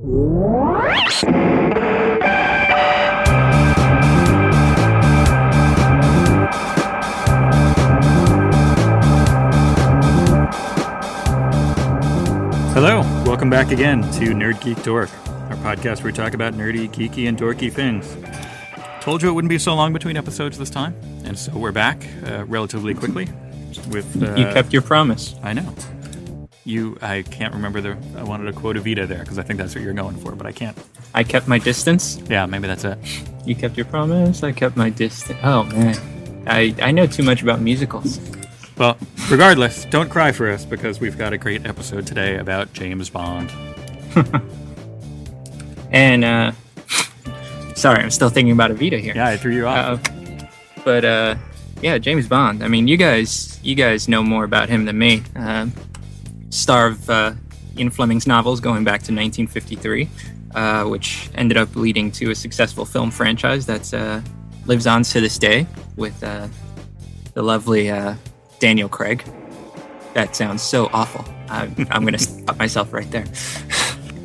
Hello, welcome back again to Nerd Geek Dork, our podcast where we talk about nerdy, geeky, and dorky things. Told you it wouldn't be so long between episodes this time, and so we're back uh, relatively quickly. With uh, You kept your promise. I know. You, I can't remember the. I wanted to quote Evita there because I think that's what you're going for, but I can't. I kept my distance. Yeah, maybe that's it. You kept your promise. I kept my distance. Oh man, I I know too much about musicals. Well, regardless, don't cry for us because we've got a great episode today about James Bond. And uh, sorry, I'm still thinking about Evita here. Yeah, I threw you off. Uh, but uh, yeah, James Bond. I mean, you guys, you guys know more about him than me. Um star of uh, Ian Fleming's novels going back to 1953, uh, which ended up leading to a successful film franchise that uh, lives on to this day with uh, the lovely uh, Daniel Craig. That sounds so awful. I, I'm going to stop myself right there.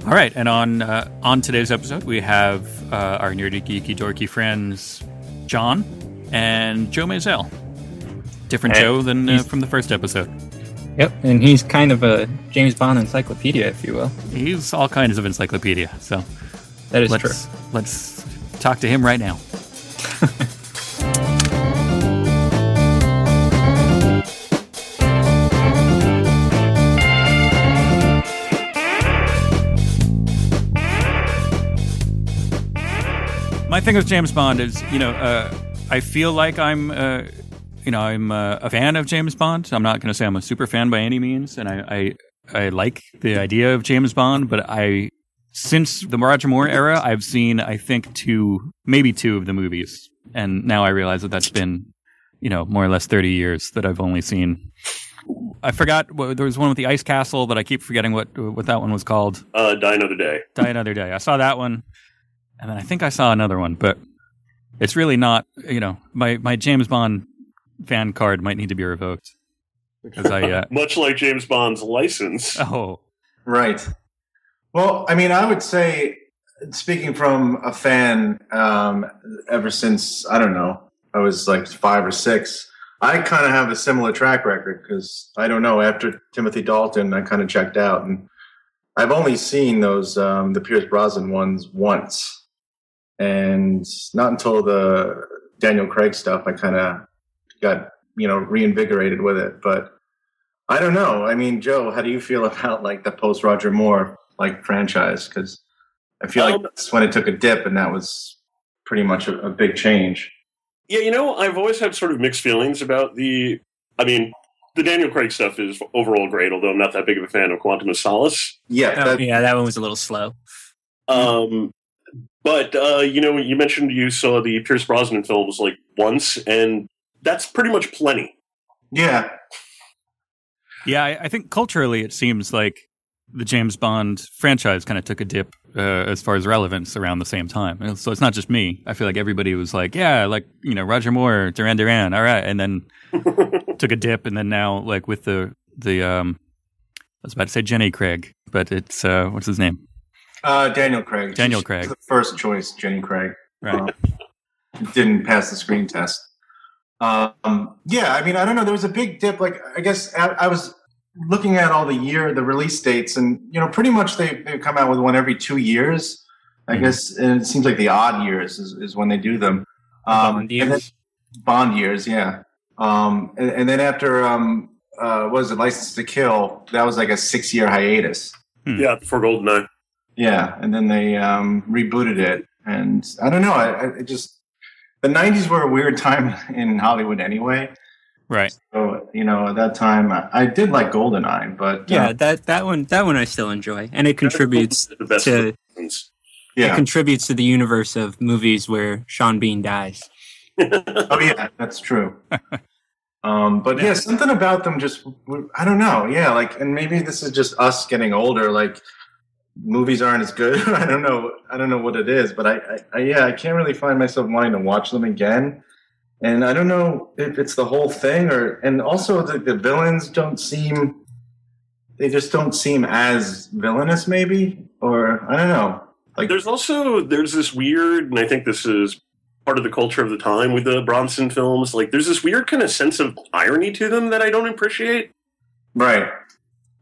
All right, and on uh, on today's episode, we have uh, our nerdy, geeky, dorky friends, John and Joe Mazel. Different Hey, Joe than uh, from the first episode. Yep, and he's kind of a James Bond encyclopedia, if you will. He's all kinds of encyclopedia. So That is let's true. let's talk to him right now. My thing with James Bond is, you know, uh, I feel like I'm, uh, you know, I'm uh, a fan of James Bond. I'm not going to say I'm a super fan by any means, and I, I, I like the idea of James Bond, but I, since the Roger Moore era, I've seen, I think, two, maybe two of the movies, and now I realize that that's been, you know, more or less 30 years that I've only seen. I forgot. what- There was one with the ice castle, but I keep forgetting what what that one was called. Uh, Die Another Day. Die Another Day. I saw that one, and then I think I saw another one, but it's really not. You know, my my James Bond fan card might need to be revoked because I. Uh, Much like James Bond's license. oh, Right. Well, I mean, I would say, speaking from a fan, um, ever since I don't know, I was like five or six. I kind of have a similar track record because I don't know. After Timothy Dalton, I kind of checked out, and I've only seen those um, the Pierce Brosnan ones once, and not until the Daniel Craig stuff I kind of got you know reinvigorated with it. But I don't know. I mean, Joe, how do you feel about like the post Roger Moore like franchise? Because I feel like Um, that's when it took a dip, and that was pretty much a, a big change. Yeah, you know, I've always had sort of mixed feelings about the. I mean, the Daniel Craig stuff is overall great, although I'm not that big of a fan of Quantum of Solace. Yeah, Oh, yeah, that one was a little slow. Um, but uh, you know, you mentioned you saw the Pierce Brosnan films like once, and that's pretty much plenty. yeah, yeah. I, I think culturally, it seems like the James Bond franchise kind of took a dip uh, as far as relevance around the same time. And So it's not just me. I feel like everybody was like, yeah, like you know, Roger Moore, Duran Duran, all right, and then took a dip, and then now like with the the um, I was about to say Jenny Craig, but it's uh, what's his name? uh, Daniel Craig. Daniel Craig. the first choice, Jenny Craig. Right. Um, didn't pass the screen test. Um, yeah, I mean, I don't know. There was a big dip. Like, I guess I, I was looking at all the year, the release dates, and you know, pretty much they they come out with one every two years. I Mhm. guess and it seems like the odd years is, is when they do them. Um, Bond and then- years. Bond years, yeah. Um, and, and then after um, uh, what was it, License to Kill? That was like a six year hiatus. Yeah, before Goldeneye. Yeah, and then they um, rebooted it, and I don't know. I, I just the '90s were a weird time in Hollywood anyway. Right. So you know, at that time, I, I did like Goldeneye, but uh, Yeah, that that one that one I still enjoy, and it contributes the best to ones. it yeah. contributes to the universe of movies where Sean Bean dies. oh yeah, that's true. Um, but yeah, something about them just I don't know. Yeah, like, and maybe this is just us getting older. Like, movies aren't as good. I don't know. I don't know what it is, but I, I, I yeah, I can't really find myself wanting to watch them again. And I don't know if it's the whole thing or, and also the, the villains don't seem. they just don't seem as villainous, maybe, or I don't know. Like There's also there's this weird, and I think this is part of the culture of the time with the Brosnan films. Like there's this weird kind of sense of irony to them that I don't appreciate. right,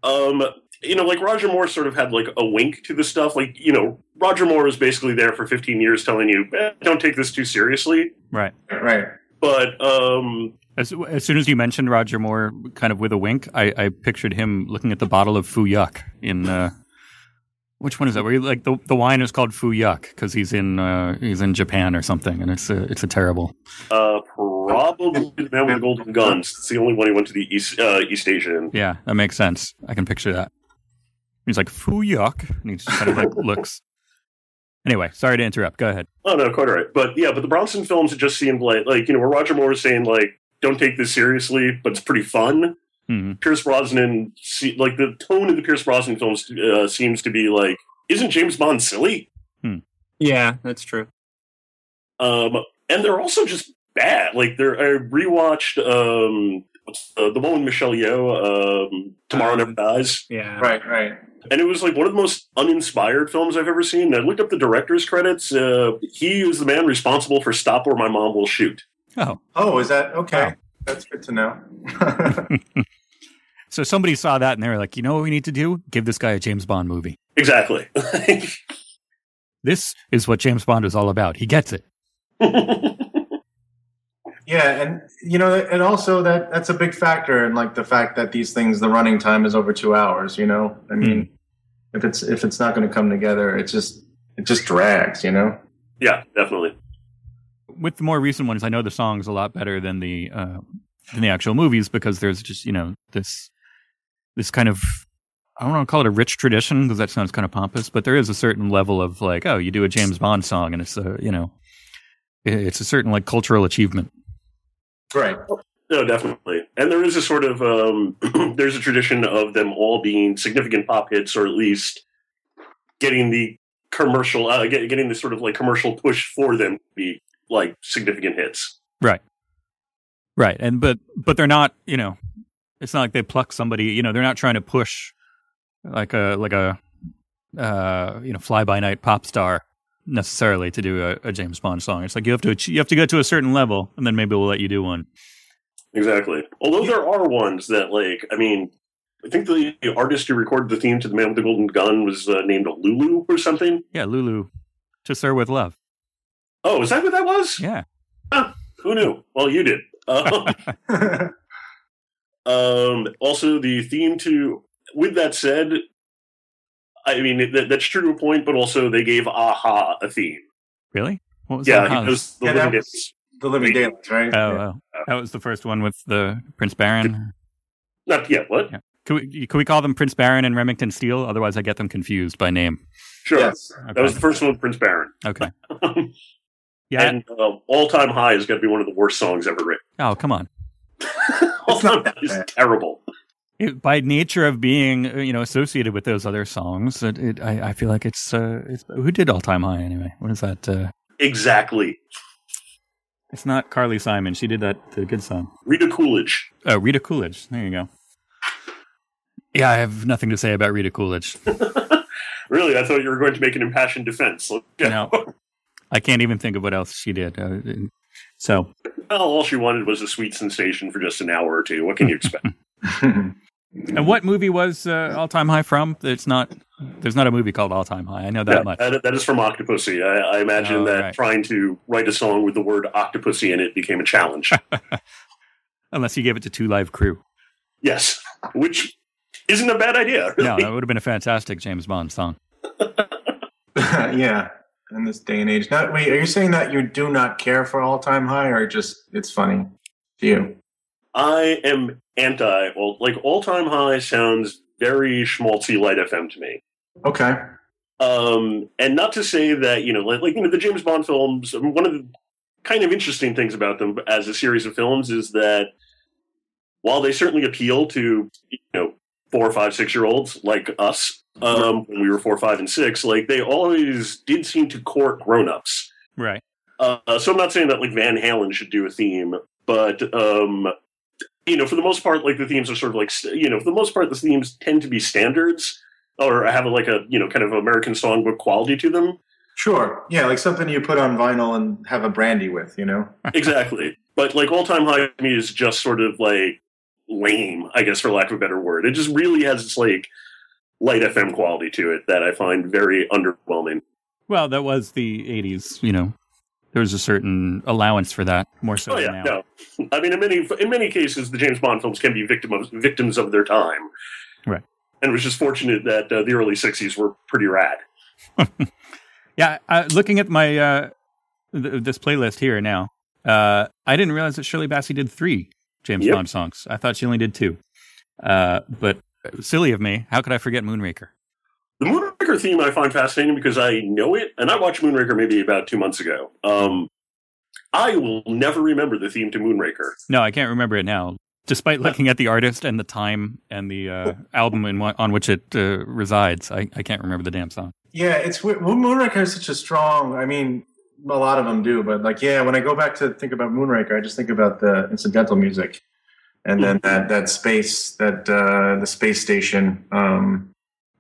Um, you know, like Roger Moore sort of had like a wink to the stuff. Like you know, Roger Moore was basically there for 15 years telling you, eh, don't take this too seriously. Right. right. But um, As, as soon as you mentioned Roger Moore, kind of with a wink, I, I pictured him looking at the bottle of Fu Yuck in. Uh, which one is that? Where he, like the the wine is called Fu Yuck because he's in uh, he's in Japan or something, and it's a it's a terrible. uh, probably the man with the golden guns. It's the only one he went to the East uh, East Asia in. Yeah, that makes sense. I can picture that. He's like Fu Yuck, and he just kind of like looks. Anyway, sorry to interrupt. Go ahead. Oh no, quite all right. But yeah, but the Brosnan films it just seemed like like you know where Roger Moore was saying like don't take this seriously, but it's pretty fun. Hmm. Pierce Brosnan, se- like the tone of the Pierce Brosnan films uh, seems to be like, isn't James Bond silly? Yeah, that's true. Um, and they're also just bad. Like they're I rewatched um, what's the, the one with Michelle Yeoh, um, Tomorrow Um, Never Dies, Yeah. Right, right. And it was like one of the most uninspired films I've ever seen. I looked up the director's credits. Uh, he is the man responsible for Stop or My Mom Will Shoot. Oh, Oh, is that okay? Wow. That's good to know. so somebody saw that and they were like, you know what we need to do? Give this guy a James Bond movie. Exactly. This is what James Bond is all about. He gets it. Yeah, and you know, and also that that's a big factor in like the fact that these things, the running time is over two hours. You know, I mean, if it's if it's not going to come together, it just it just drags. You know. yeah, definitely. With the more recent ones, I know the song's a lot better than the uh, than the actual movies because there's just you know this this kind of I don't want to call it a rich tradition because that sounds kind of pompous, but there is a certain level of like, oh, you do a James Bond song and it's a you know it's a certain like cultural achievement. Right. No, definitely. And there is a sort of um, there's a tradition of them all being significant pop hits, or at least getting the commercial, uh, get, getting the sort of like commercial push for them to be like significant hits. Right. Right. And but but they're not, you know, it's not like they pluck somebody, you know, they're not trying to push like a like a uh, you know, fly by night pop star necessarily to do a, a James Bond song. It's like you have to ach- you have to get to a certain level and then maybe we'll let you do one. Exactly. Although there are ones that like, I mean, I think the artist who recorded the theme to "The Man with the Golden Gun" was uh, named Lulu or something. Yeah, Lulu to Sir with Love. Oh, is that what that was? Yeah. Who knew? Well, you did. Um, Um, also, the theme to. With that said, I mean that, that's true to a point, but also they gave a-ha a theme. Really? What was Yeah, that? was the Yeah, Living that was- the Living Daylights, right? Oh, oh, that was the first one with the Prince Barin. Not yet. What? Yeah. Could we, could we call them Prince Barin and Remington Steele? Otherwise, I get them confused by name. Sure. Yes. Okay. That was the first one with Prince Barin. okay. Yeah. And uh, All Time High is going to be one of the worst songs ever written. oh, come on. All It's not Time that High is terrible. It, by nature of being, uh, you know, associated with those other songs, it, it, I, I feel like it's, uh, it's who did All Time High anyway? What is that? Uh, Exactly. it's not Carly Simon. She did that the good song. Rita Coolidge. Oh, Rita Coolidge. There you go. Yeah, I have nothing to say about Rita Coolidge. Really, I thought you were going to make an impassioned defense. No. I can't even think of what else she did. Uh, so, well, all she wanted was a sweet sensation for just an hour or two. What can you expect? and what movie was uh, All Time High from? It's not. There's not a movie called All Time High. I know that Yeah, much. that, that is from Octopussy. I, I imagine Oh, that right. trying to write a song with the word Octopussy in it became a challenge. Unless you gave it to Two Live Crew. yes, which isn't a bad idea. No, Really. that would have been a fantastic James Bond song. yeah, in this day and age. Now, wait, are you saying that you do not care for All Time High, or just it's funny to you? I am anti. Well, like all time high sounds very schmaltzy light FM to me. Okay. Um, and not to say that you know, like, like you know, the James Bond films. One of the kind of interesting things about them as a series of films is that while they certainly appeal to you know four, five, six year olds like us um, when we were four, five, and six, like they always did seem to court grown ups. Right. Uh, so I'm not saying that like Van Halen should do a theme, but um, you know, for the most part, like the themes are sort of like you know, for the most part, the themes tend to be standards or have like a you know kind of American songbook quality to them. Sure. Yeah, like something you put on vinyl and have a brandy with, you know? exactly. But like all time high to me is just sort of like lame, I guess, for lack of a better word. It just really has this like light FM quality to it that I find very underwhelming. Well, that was the '80s. You know, there was a certain allowance for that, more so oh yeah, now. no. I mean, in many in many cases, the James Bond films can be victim of, victims of their time. Right. And it was just fortunate that uh, the early '60s were pretty rad. Yeah, uh, looking at my uh, th- this playlist here now, uh, I didn't realize that Shirley Bassey did three James Yep. Bond songs. I thought she only did two. Uh, but silly of me, how could I forget Moonraker? The Moonraker theme I find fascinating because I know it, and I watched Moonraker maybe about two months ago. Um, I will never remember the theme to Moonraker. No, I can't remember it now. Despite looking at the artist and the time and the uh, album in on which it uh, resides, I, I can't remember the damn song. Yeah, it's weird. Moonraker has such a strong. I mean, a lot of them do, but like, yeah, when I go back to think about Moonraker, I just think about the incidental music, and then that that space, that uh, the space station, um,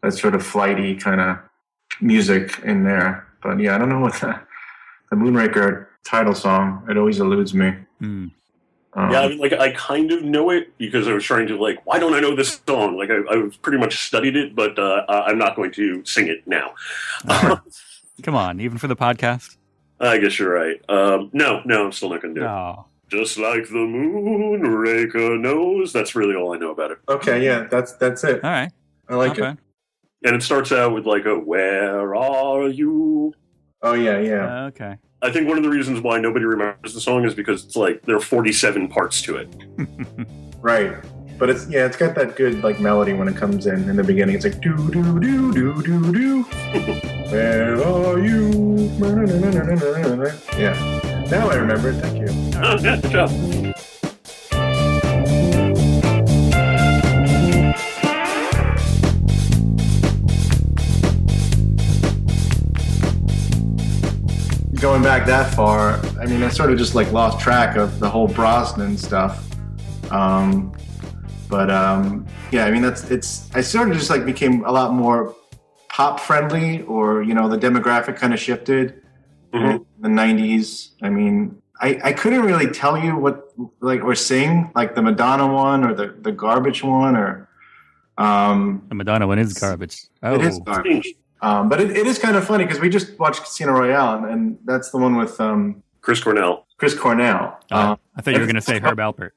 that sort of flighty kind of music in there. But yeah, I don't know what the, the Moonraker title song. It always eludes me. Hmm. Um, Yeah, I mean, like I kind of know it because I was trying to like, why don't I know this song? Like I, I've pretty much studied it, but uh, I- I'm not going to sing it now. Come on, even for the podcast. I guess you're right. Um, no, no, I'm still not going to do it. Oh, Just like the Moonraker knows. That's really all I know about it. okay, yeah, that's that's it. all right. I like Not it. bad. And it starts out with like a "Where are you?" Oh yeah, yeah. Uh, okay. I think one of the reasons why nobody remembers the song is because it's like there are 47 parts to it. Right. But it's yeah, it's got that good like melody when it comes in in the beginning. It's like do do do do do do. Where are you? Yeah. Now I remember it. Thank you. Oh, yeah, good job. Going back that far, I mean, I sort of just like lost track of the whole Brosnan stuff. Um, but um, yeah, I mean, that's it's. I sort of just like became a lot more pop friendly, or you know, the demographic kind of shifted. Mhm. in the 90s i mean I, I couldn't really tell you what like or sing like the madonna one or the, the garbage one or um The Madonna one is garbage. Oh, it is garbage um but it, it is kind of funny because we just watched casino royale and, and that's the one with um Chris Cornell. chris cornell Oh, um, I thought you were going to say Herb Alpert.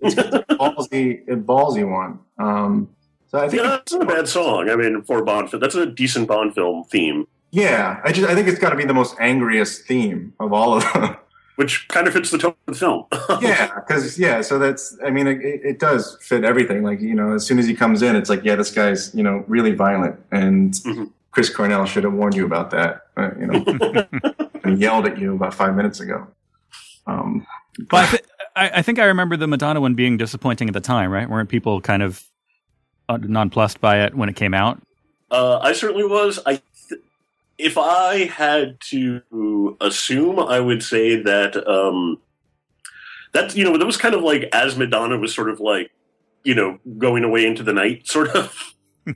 it's ballsy a ballsy one um so i think Yeah, that's not a bad song. I mean, for a Bond film, that's a decent Bond film theme, yeah i just i think it's got to be the most angriest theme of all of them which kind of fits the tone of the film. yeah, because yeah, so that's I mean it, it does fit everything. Like you know, as soon as he comes in, it's like yeah, this guy's you know really violent, and Mhm. Chris Cornell should have warned you about that. Uh, you know, and yelled at you about five minutes ago. Um, Well, I, th- I, I think I remember the Madonna one being disappointing at the time, right? Weren't people kind of uh, nonplussed by it when it came out? Uh, I certainly was. I, th- if I had to assume, I would say that um, that you know that was kind of like as Madonna was sort of like you know going away into the night, sort of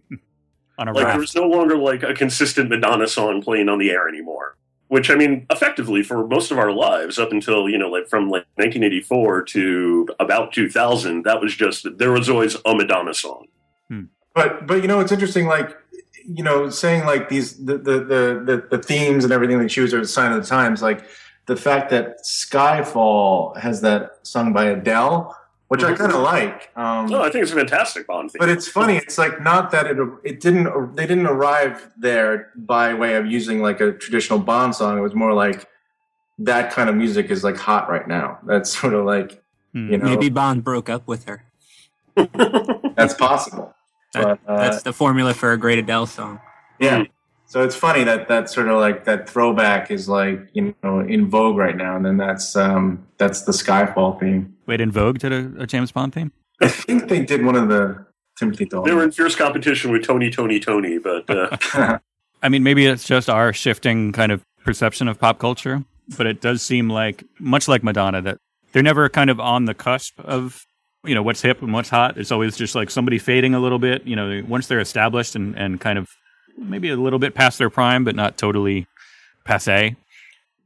On a like there raft. was no longer like a consistent Madonna song playing on the air anymore. Which I mean, effectively for most of our lives, up until you know, like from like 1984 to about 2000, that was just there was always a Madonna song. Hmm. but but you know it's interesting like you know saying like these the the the, the, the themes and everything they choose are a sign of the times like the fact that skyfall has that sung by adele which i Mhm. kind of like um No, I think it's a fantastic Bond theme. but it's funny it's like not that it it didn't they didn't arrive there by way of using like a traditional bond song it was more like that kind of music is like hot right now that's sort of like Hmm. you know Maybe Bond broke up with her. that's possible That- but uh, That's the formula for a great Adele song. Yeah. So it's funny that that sort of like that throwback is like you know in vogue right now, and then that's um that's the Skyfall theme. Wait, En Vogue did a, a James Bond theme? I think they did one of the Timothy Dalton. They were in fierce competition with Tony, Tony, Tony, but uh, I mean, maybe it's just our shifting kind of perception of pop culture, but it does seem like, much like Madonna, that they're never kind of on the cusp of you know what's hip and what's hot. It's always just like somebody fading a little bit. You know, once they're established and and kind of maybe a little bit past their prime, but not totally passe.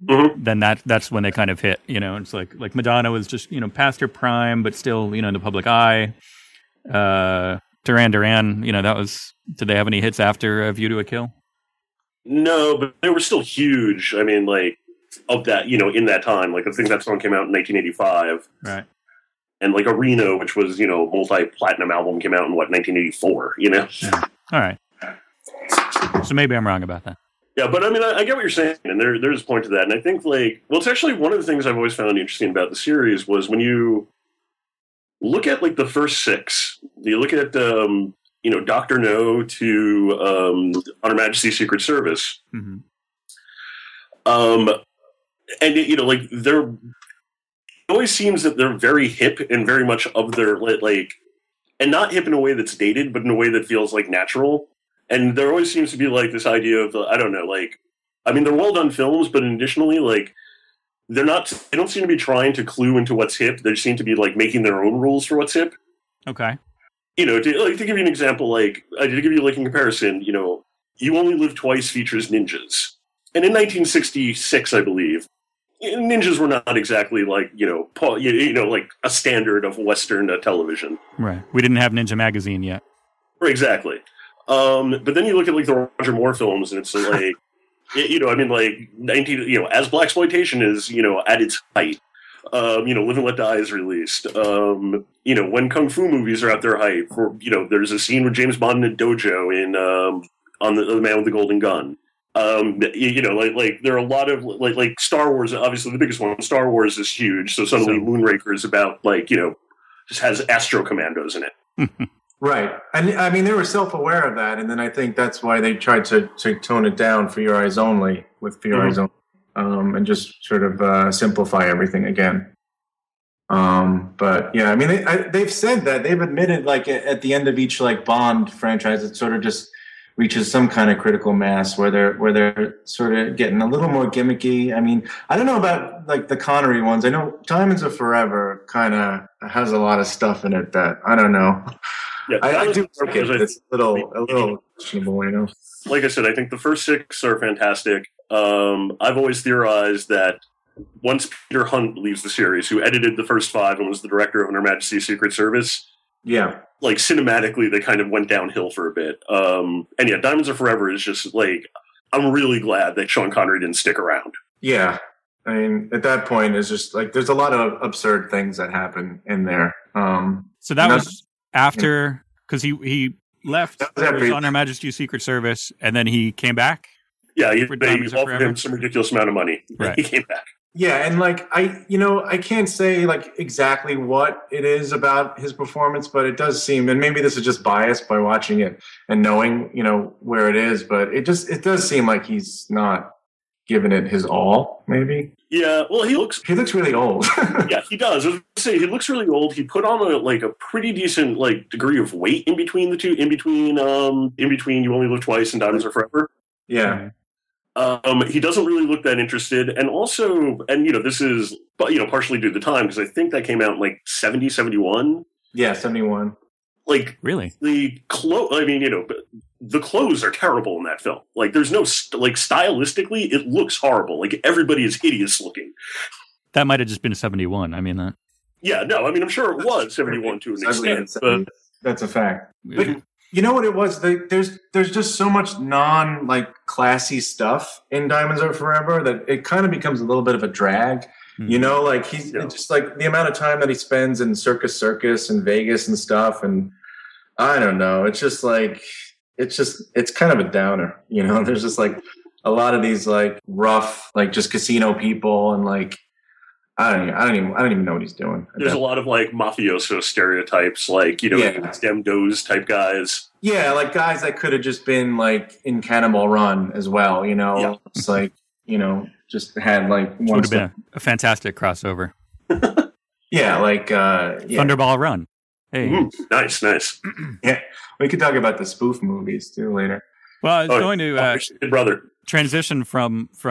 Mhm. Then that that's when they kind of hit. You know, it's like like Madonna was just you know past her prime, but still you know in the public eye. Uh, Duran Duran, you know that was. Did they have any hits after uh, View to a Kill? No, but they were still huge. I mean, like of that, you know, in that time, like I think that song came out in 1985, Right. and like Arena, which was you know multi-platinum album, came out in what 1984. You know, All right. So maybe I'm wrong about that. yeah, but I mean, I, I get what you're saying, and there there's a point to that, and I think like well, it's actually one of the things I've always found interesting about the series was when you look at like the first six, you look at um, you know Doctor No to um, On Her Majesty's Secret Service. hmm um and you know like they're it always seems that they're very hip and very much of their like and not hip in a way that's dated but in a way that feels like natural and there always seems to be like this idea of i don't know like i mean they're well done films but additionally like they're not they don't seem to be trying to clue into what's hip they seem to be like making their own rules for what's hip Okay. you know, to, like, to give you an example, like, I did give you like in comparison, you know, You Only Live Twice features ninjas. And in 1966, I believe, ninjas were not exactly like, you know, pa- you, you know, like a standard of Western uh, television. Right. We didn't have Ninja Magazine yet. Exactly. Um, but then you look at like the Roger Moore films, and it's like, you know, I mean, like 19, you know, as black exploitation is, you know, at its height. Um, you know, Live and Let Die is released. Um, you know, when kung fu movies are at their height, for you know, there's a scene with James Bond in a dojo in um, on the, the Man with the Golden Gun. Um, you, you know, like like there are a lot of like like Star Wars. Obviously, the biggest one, Star Wars, is huge. So suddenly, Moonraker is about like you know, just has Astro Commandos in it. Right. And I mean, they were self aware of that. And then I think that's why they tried to, to tone it down for your eyes only with for your Mhm. eyes only um, and just sort of uh, simplify everything again. Um, but yeah, I mean, they, I, they've said that they've admitted like at, at the end of each like Bond franchise, it sort of just reaches some kind of critical mass where they're where they're sort of getting a little more gimmicky. I mean, I don't know about like the Connery ones. I know Diamonds of Forever kind of has a lot of stuff in it that I don't know. Yeah, I, I do like it. It's a little, a little questionable, you know. like I said, I think the first six are fantastic. Um, I've always theorized that once Peter Hunt leaves the series, who edited the first five and was the director of Her Majesty's Secret Service, Yeah, like cinematically, they kind of went downhill for a bit. Um, and yeah, Diamonds Are Forever is just like I'm really glad that Sean Connery didn't stick around. yeah. I mean, at that point, it's just like there's a lot of absurd things that happen in there. Um, So that was after because he he left That was he was on Her Majesty's Secret Service, and then he came back. Yeah, he, For they offered him some ridiculous amount of money. Right. He came back. Yeah, and like I, you know, I can't say like exactly what it is about his performance, but it does seem, and maybe this is just biased by watching it and knowing, you know, where it is, but it just it does seem like he's not giving it his all. Maybe Yeah, well, he looks he looks really old. yeah, he does. I was gonna say he looks really old. He put on a like a pretty decent like degree of weight in between the two, in between um in between You Only Live Twice and Diamonds Are Forever. yeah, Um, he doesn't really look that interested, and also, and you know, this is but you know partially due to the time because I think that came out in like 70, 71. yeah, seventy one. Like Really? the clothes, I mean, you know, the clothes are terrible in that film. Like, there's no st- like stylistically, it looks horrible. Like everybody is hideous looking. That might have just been seventy one. I mean that. Yeah, no, I mean, I'm sure it was 71 to an extent, but That's a fact. But you know what it was? They, there's there's just so much non like classy stuff in Diamonds Are Forever that it kind of becomes a little bit of a drag. Hmm. You know, like he's Yeah. just like the amount of time that he spends in Circus Circus and Vegas and stuff, and I don't know. It's just like it's just it's kind of a downer. You know, there's just like a lot of these like rough like just casino people and like I don't even, I don't even I don't even know what he's doing. there's a lot of like mafioso stereotypes, like, you know, Yeah. Stem Doze type guys. Yeah, like guys that could have just been like in Cannonball Run as well, you know. Yeah. It's like, you know, just had like Which one would have been a, a fantastic crossover. Yeah, like uh yeah. Thunderball Run. Hey. Mhm. Nice, nice. Yeah, we could talk about the spoof movies too later. Well, I was Oh, going to uh, brother. transition from from